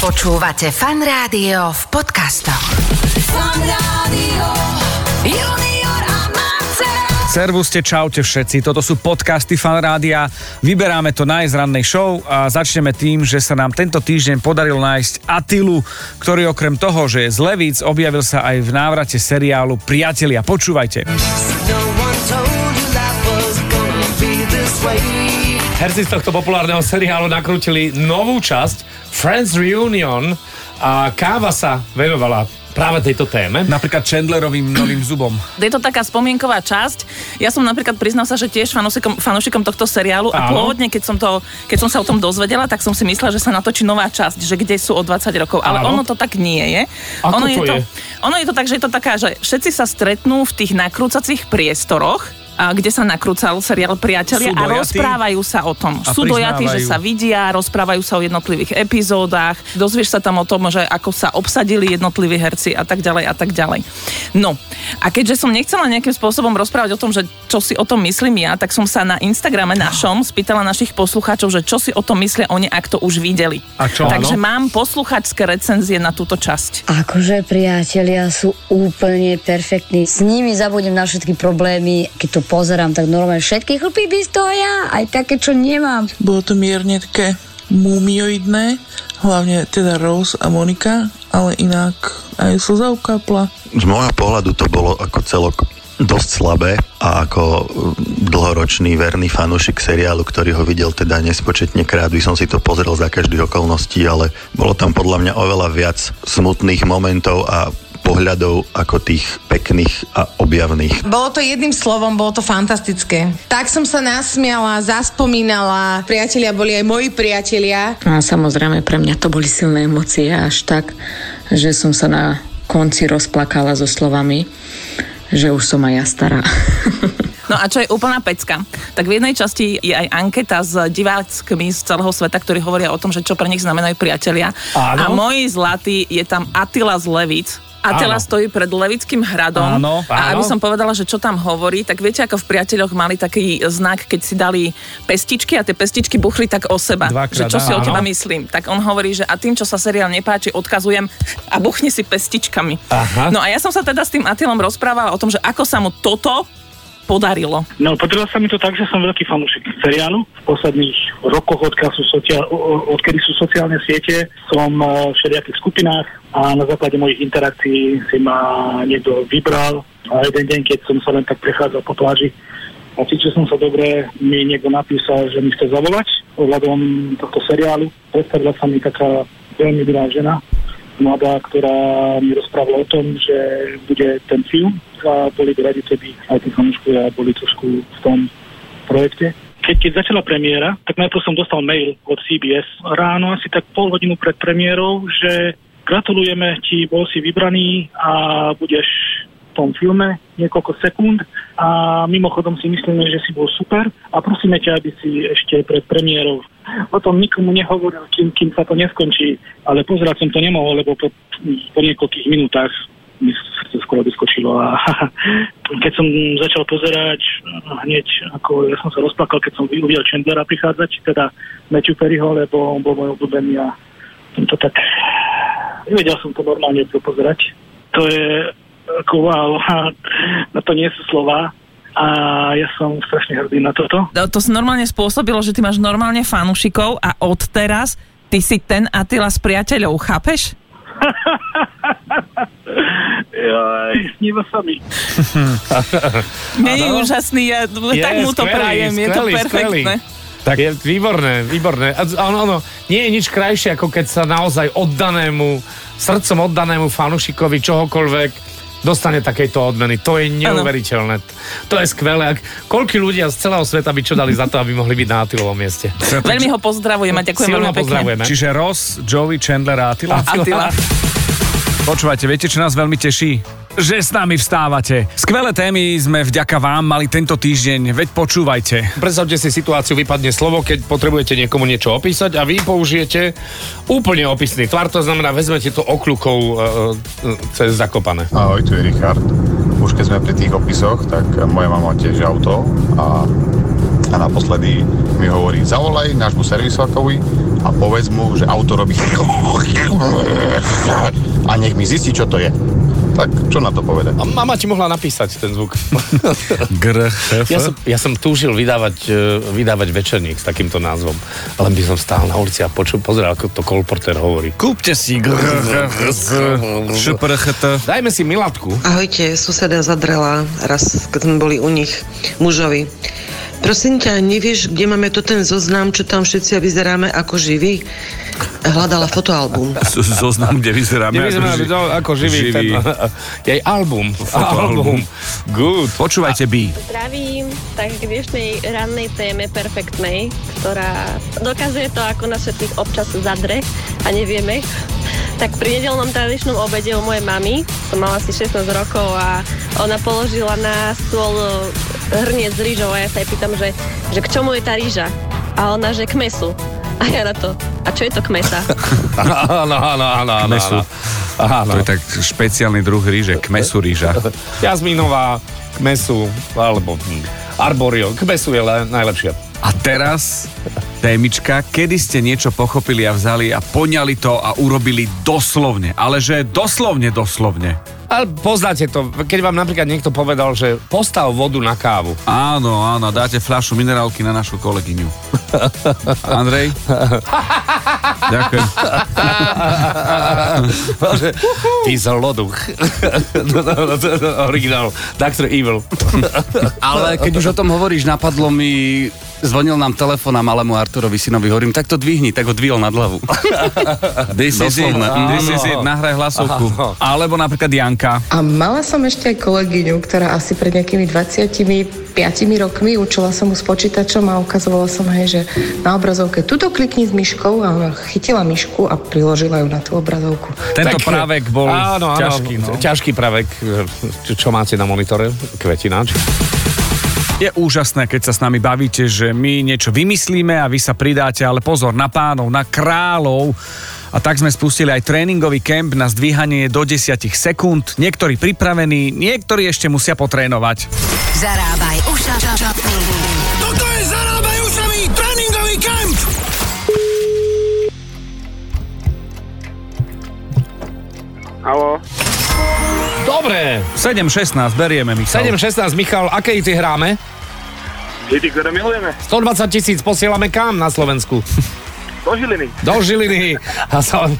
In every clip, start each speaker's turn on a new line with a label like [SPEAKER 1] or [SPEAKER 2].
[SPEAKER 1] Počúvate Fan Rádio v podcastoch. Fan Rádio.
[SPEAKER 2] Junior a Servuste, čaute všetci, toto sú podcasty Fan Rádia. Vyberáme to na rannej show a začneme tým, že sa nám tento týždeň podarilo nájsť Atilu, ktorý okrem toho, že je z Levíc, objavil sa aj v návrate seriálu Priatelia. Počúvajte.
[SPEAKER 3] Herci z tohto populárneho seriálu nakrútili novú časť Friends Reunion a Káva sa venovala práve tejto téme.
[SPEAKER 2] Napríklad Chandlerovým novým zubom.
[SPEAKER 4] Je to taká spomienková časť. Ja som napríklad priznal sa, že tiež fanúšikom, fanúšikom tohto seriálu a pôvodne, keď som, to, keď som sa o tom dozvedela, tak som si myslela, že sa natočí nová časť, že kde sú o 20 rokov. Ale Áno. ono to tak nie je.
[SPEAKER 3] Ako
[SPEAKER 4] ono
[SPEAKER 3] to je, to,
[SPEAKER 4] je? ono je to tak, že je to taká, že všetci sa stretnú v tých nakrúcacích priestoroch kde sa nakrúcal seriál Priatelia a rozprávajú sa o tom. A Sú dojatí, že sa vidia, rozprávajú sa o jednotlivých epizódach, dozvieš sa tam o tom, že ako sa obsadili jednotliví herci a tak ďalej a tak ďalej. No a keďže som nechcela nejakým spôsobom rozprávať o tom, že čo si o tom myslím ja, tak som sa na Instagrame našom spýtala našich poslucháčov, že čo si o tom myslia oni, ak to už videli.
[SPEAKER 2] A čo?
[SPEAKER 4] Takže áno? mám posluchačské recenzie na túto časť.
[SPEAKER 5] Akože priatelia sú úplne perfektní. S nimi zabudnem na všetky problémy, keď to pozerám, tak normálne všetky chlpy by stoja, aj také, čo nemám.
[SPEAKER 6] Bolo to mierne také mumioidné, hlavne teda Rose a Monika, ale inak aj slza ukapla.
[SPEAKER 7] Z môjho pohľadu to bolo ako celok dosť slabé a ako dlhoročný verný fanúšik seriálu, ktorý ho videl teda nespočetne krát, by som si to pozrel za každých okolností, ale bolo tam podľa mňa oveľa viac smutných momentov a pohľadov ako tých pekných a objavných.
[SPEAKER 8] Bolo to jedným slovom, bolo to fantastické. Tak som sa nasmiala, zaspomínala, priatelia boli aj moji priatelia.
[SPEAKER 9] A samozrejme pre mňa to boli silné emócie až tak, že som sa na konci rozplakala so slovami, že už som aj ja stará.
[SPEAKER 4] No a čo je úplná pecka, tak v jednej časti je aj anketa s diváckmi z celého sveta, ktorí hovoria o tom, že čo pre nich znamenajú priatelia.
[SPEAKER 3] Áno.
[SPEAKER 4] A môj zlatý je tam Attila z Levic, a teraz stojí pred Levickým hradom.
[SPEAKER 2] Áno,
[SPEAKER 4] a aby som povedala, že čo tam hovorí, tak viete, ako v priateľoch mali taký znak, keď si dali pestičky a tie pestičky buchli tak o seba.
[SPEAKER 2] Dvakrát,
[SPEAKER 4] že čo si
[SPEAKER 2] áno.
[SPEAKER 4] o teba myslím. Tak on hovorí, že a tým, čo sa seriál nepáči, odkazujem a buchni si pestičkami.
[SPEAKER 3] Aha.
[SPEAKER 4] No a ja som sa teda s tým Atilom rozprávala o tom, že ako sa mu toto podarilo.
[SPEAKER 10] No, podarilo sa mi to tak, že som veľký fanúšik seriálu. V posledných rokoch, sú sociál, odkedy sú sociálne siete, som eh, v všelijakých skupinách a na základe mojich interakcií si ma niekto vybral a jeden deň, keď som sa len tak prechádzal po pláži a cítil som sa dobre, mi niekto napísal, že mi chce zavolať ohľadom tohto seriálu. Predstavila sa mi taká veľmi milá žena, mladá, ktorá mi rozprávala o tom, že bude ten film a boli by radi, keby aj tí fanúškovia boli trošku v tom projekte. Keď, keď začala premiéra, tak najprv som dostal mail od CBS ráno, asi tak pol hodinu pred premiérou, že gratulujeme ti, bol si vybraný a budeš v tom filme niekoľko sekúnd a mimochodom si myslíme, že si bol super a prosíme ťa, aby si ešte pred premiérou o tom nikomu nehovoril, kým, kým sa to neskončí, ale pozerať som to nemohol, lebo po, po niekoľkých minútach mi srdce skoro vyskočilo a keď som začal pozerať hneď, ako ja som sa rozplakal, keď som uvidel Chandlera prichádzať, teda Matthew Perryho, lebo on bol môj obľúbený a som to tak nevedel som to normálne pozerať. To je ako wow, na to nie sú slova a ja som strašne hrdý na toto.
[SPEAKER 4] To, to si normálne spôsobilo, že ty máš normálne fanúšikov a od teraz ty si ten Attila s priateľov, chápeš?
[SPEAKER 10] Jaj, sníva sa mi.
[SPEAKER 4] Nie je úžasný, ja
[SPEAKER 3] Je,
[SPEAKER 4] tak mu to
[SPEAKER 3] skvelý,
[SPEAKER 4] prajem, je to
[SPEAKER 3] skvelý,
[SPEAKER 4] perfektné.
[SPEAKER 3] Tak je výborné, výborné. A ono, ono, nie je nič krajšie, ako keď sa naozaj oddanému, srdcom oddanému fanušikovi čohokoľvek dostane takejto odmeny. To je neuveriteľné. To je skvelé. Ak, koľko ľudia z celého sveta by čo dali za to, aby mohli byť na Atilovom mieste.
[SPEAKER 4] Veľmi ho pozdravujem a ďakujem veľmi pekne.
[SPEAKER 3] pozdravujeme.
[SPEAKER 2] Čiže Ross, Joey, Chandler a Attila.
[SPEAKER 4] Attila.
[SPEAKER 2] Počúvajte, viete, čo nás veľmi teší? Že s nami vstávate. Skvelé témy sme vďaka vám mali tento týždeň, veď počúvajte.
[SPEAKER 3] Predstavte si situáciu, vypadne slovo, keď potrebujete niekomu niečo opísať a vy použijete úplne opisný tvar, to znamená, vezmete to okľukou e, e, cez zakopané.
[SPEAKER 11] Ahoj, tu je Richard. Už keď sme pri tých opisoch, tak moja mama tiež auto a, a naposledy mi hovorí, zavolaj nášmu servisovakovi a povedz mu, že auto robí A nech mi zistí, čo to je. Tak čo na to povedať?
[SPEAKER 3] A mama ti mohla napísať ten zvuk.
[SPEAKER 2] Gr.
[SPEAKER 3] Ja som, ja som túžil vydávať, e, vydávať večerník s takýmto názvom. Len by som stál na ulici a počul, pozeral, ako to kolporter hovorí.
[SPEAKER 2] Kúpte si gr.
[SPEAKER 3] Dajme si Milatku.
[SPEAKER 12] Ahojte, suseda zadrela raz, keď sme boli u nich mužovi. Prosím ťa, nevieš, kde máme to ten zoznam, čo tam všetci vyzeráme ako živí? Hľadala fotoalbum.
[SPEAKER 2] Zoznam, kde vyzeráme,
[SPEAKER 3] Kde vyzeráme
[SPEAKER 2] ako, ži-
[SPEAKER 3] to- ako živý. Ten, jej album.
[SPEAKER 2] Fotoalbum. Good. Počúvajte, B.
[SPEAKER 13] Zdravím, tak k dnešnej rannej téme perfektnej, ktorá dokazuje to, ako nás všetkých občas zadre a nevieme. Tak pri nedelnom tradičnom obede u mojej mamy, som mala asi 16 rokov a ona položila na stôl hrniec s rýžou a ja sa jej pýtam, že, že k čomu je tá rýža? A ona, že k mesu. A ja na to, a čo je to kmesa?
[SPEAKER 3] Áno, áno, áno, áno. Áno.
[SPEAKER 2] To je tak špeciálny druh ríže, kmesu ríža.
[SPEAKER 3] Jazminová, kmesu, alebo hm, arborio. Kmesu je le, najlepšia.
[SPEAKER 2] A teraz témička, kedy ste niečo pochopili a vzali a poňali to a urobili doslovne. Ale že doslovne, doslovne.
[SPEAKER 3] Ale poznáte to, keď vám napríklad niekto povedal, že postav vodu na kávu.
[SPEAKER 2] Áno, áno, dáte fľašu minerálky na našu kolegyňu. Andrej? Ďakujem.
[SPEAKER 3] Bože, ty zloduch. Originál. Dr. Evil.
[SPEAKER 14] Ale keď už o tom hovoríš, napadlo mi, zvonil nám telefón a malému Arturovi synovi, hovorím, tak to dvihni, tak ho dvihol nad hlavu.
[SPEAKER 2] This is it, this is it, nahraj hlasovku. Alebo napríklad Janka.
[SPEAKER 15] A mala som ešte aj kolegyňu, ktorá asi pred nejakými 25 rokmi učila som mu s počítačom a ukazovala som hej, že na obrazovke tuto klikni s myškou a ona chytila myšku a priložila ju na tú obrazovku.
[SPEAKER 2] Tento právek bol
[SPEAKER 3] áno, áno,
[SPEAKER 2] ťažký, no.
[SPEAKER 3] ťažký právek. Čo, čo máte na monitore? Kvetináč?
[SPEAKER 2] Je úžasné, keď sa s nami bavíte, že my niečo vymyslíme a vy sa pridáte, ale pozor na pánov, na kráľov. A tak sme spustili aj tréningový kemp na zdvíhanie do 10 sekúnd. Niektorí pripravení, niektorí ešte musia potrénovať.
[SPEAKER 1] Zarábaj ušami.
[SPEAKER 16] Toto je Zarábaj ušami tréningový kemp!
[SPEAKER 3] Halo? Dobre.
[SPEAKER 2] 7.16, berieme, Michal.
[SPEAKER 3] 7.16, Michal, aké ty hráme?
[SPEAKER 17] Hity, ktoré milujeme.
[SPEAKER 3] 120 tisíc posielame kam na Slovensku?
[SPEAKER 17] Do Žiliny.
[SPEAKER 3] Do Žiliny. A sa...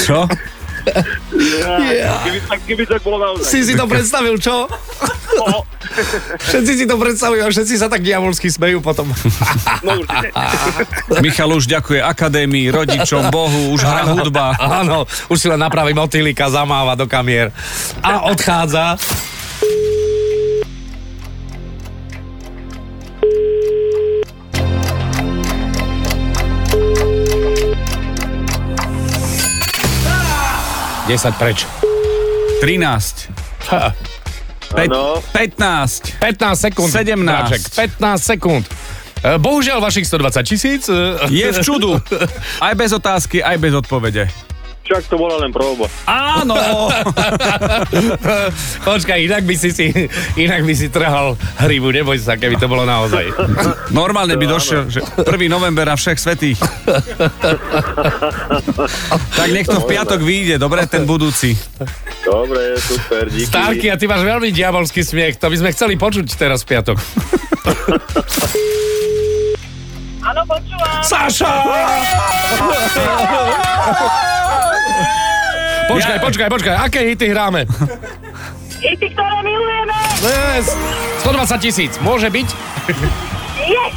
[SPEAKER 2] Čo?
[SPEAKER 17] Ja, keby, tak, keby tak bolo naozaj.
[SPEAKER 3] Si si to predstavil, čo?
[SPEAKER 17] No,
[SPEAKER 3] Všetci si to predstavujú a všetci sa tak diabolsky smejú potom.
[SPEAKER 17] no určite.
[SPEAKER 2] Michal už ďakuje akadémii, rodičom, Bohu, už hrá hudba.
[SPEAKER 3] Áno, už si len napraví motýlika, zamáva do kamier a odchádza. Desať preč.
[SPEAKER 2] 13.
[SPEAKER 3] Ha.
[SPEAKER 2] Pe-
[SPEAKER 17] Áno.
[SPEAKER 2] 15.
[SPEAKER 3] 15 sekúnd.
[SPEAKER 2] 17.
[SPEAKER 3] Bráček, 15 sekúnd. E, Bohužiaľ, vašich 120 tisíc... e,
[SPEAKER 2] Je v čudu. Aj bez otázky, aj bez odpovede.
[SPEAKER 17] Však to bola len proba.
[SPEAKER 2] Áno!
[SPEAKER 3] Počkaj, inak by si si, inak by si trhal hrybu, neboj sa, keby to bolo naozaj.
[SPEAKER 2] Normálne by došiel, že 1. november a všech svetých. tak nech to v piatok vyjde, dobre, ten budúci.
[SPEAKER 17] Dobre, super, díky.
[SPEAKER 3] Starky, a ty máš veľmi diabolský smiech, to by sme chceli počuť teraz v piatok.
[SPEAKER 18] Áno, počúvam.
[SPEAKER 3] Saša! Počkaj, počkaj, počkaj, aké hity hráme?
[SPEAKER 18] Hity, ktoré milujeme.
[SPEAKER 3] Yes. 120 tisíc, môže byť?
[SPEAKER 18] Yes.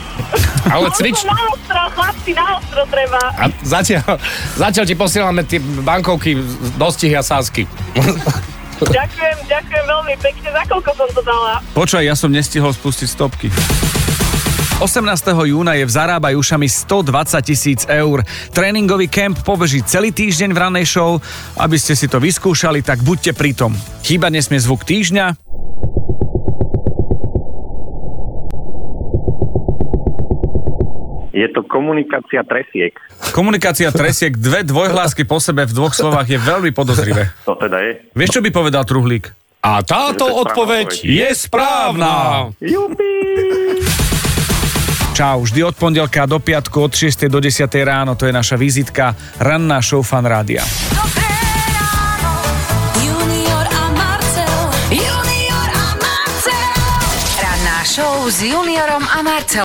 [SPEAKER 3] Ale cvič...
[SPEAKER 18] Na ostro, chlapci, na ostro treba.
[SPEAKER 3] A zatiaľ, zatiaľ ti posielame tie bankovky, dostihy a sásky.
[SPEAKER 18] Ďakujem, ďakujem veľmi pekne. Za koľko som to dala?
[SPEAKER 2] Počkaj, ja som nestihol spustiť stopky. 18. júna je v Zarábaj ušami 120 tisíc eur. Tréningový kemp pobeží celý týždeň v ranej show. Aby ste si to vyskúšali, tak buďte pritom. Chýba nesmie zvuk týždňa.
[SPEAKER 19] Je to komunikácia tresiek.
[SPEAKER 2] Komunikácia tresiek, dve dvojhlásky po sebe v dvoch slovách je veľmi podozrivé.
[SPEAKER 19] To teda je.
[SPEAKER 2] Vieš, čo by povedal Truhlík?
[SPEAKER 3] A táto odpoveď. je správna.
[SPEAKER 19] Jupi!
[SPEAKER 2] Čau, vždy od pondelka do piatku od 6. do 10. ráno, to je naša vizitka, ranná show Fan Rádia.
[SPEAKER 1] Show s Juniorom a Marcelom.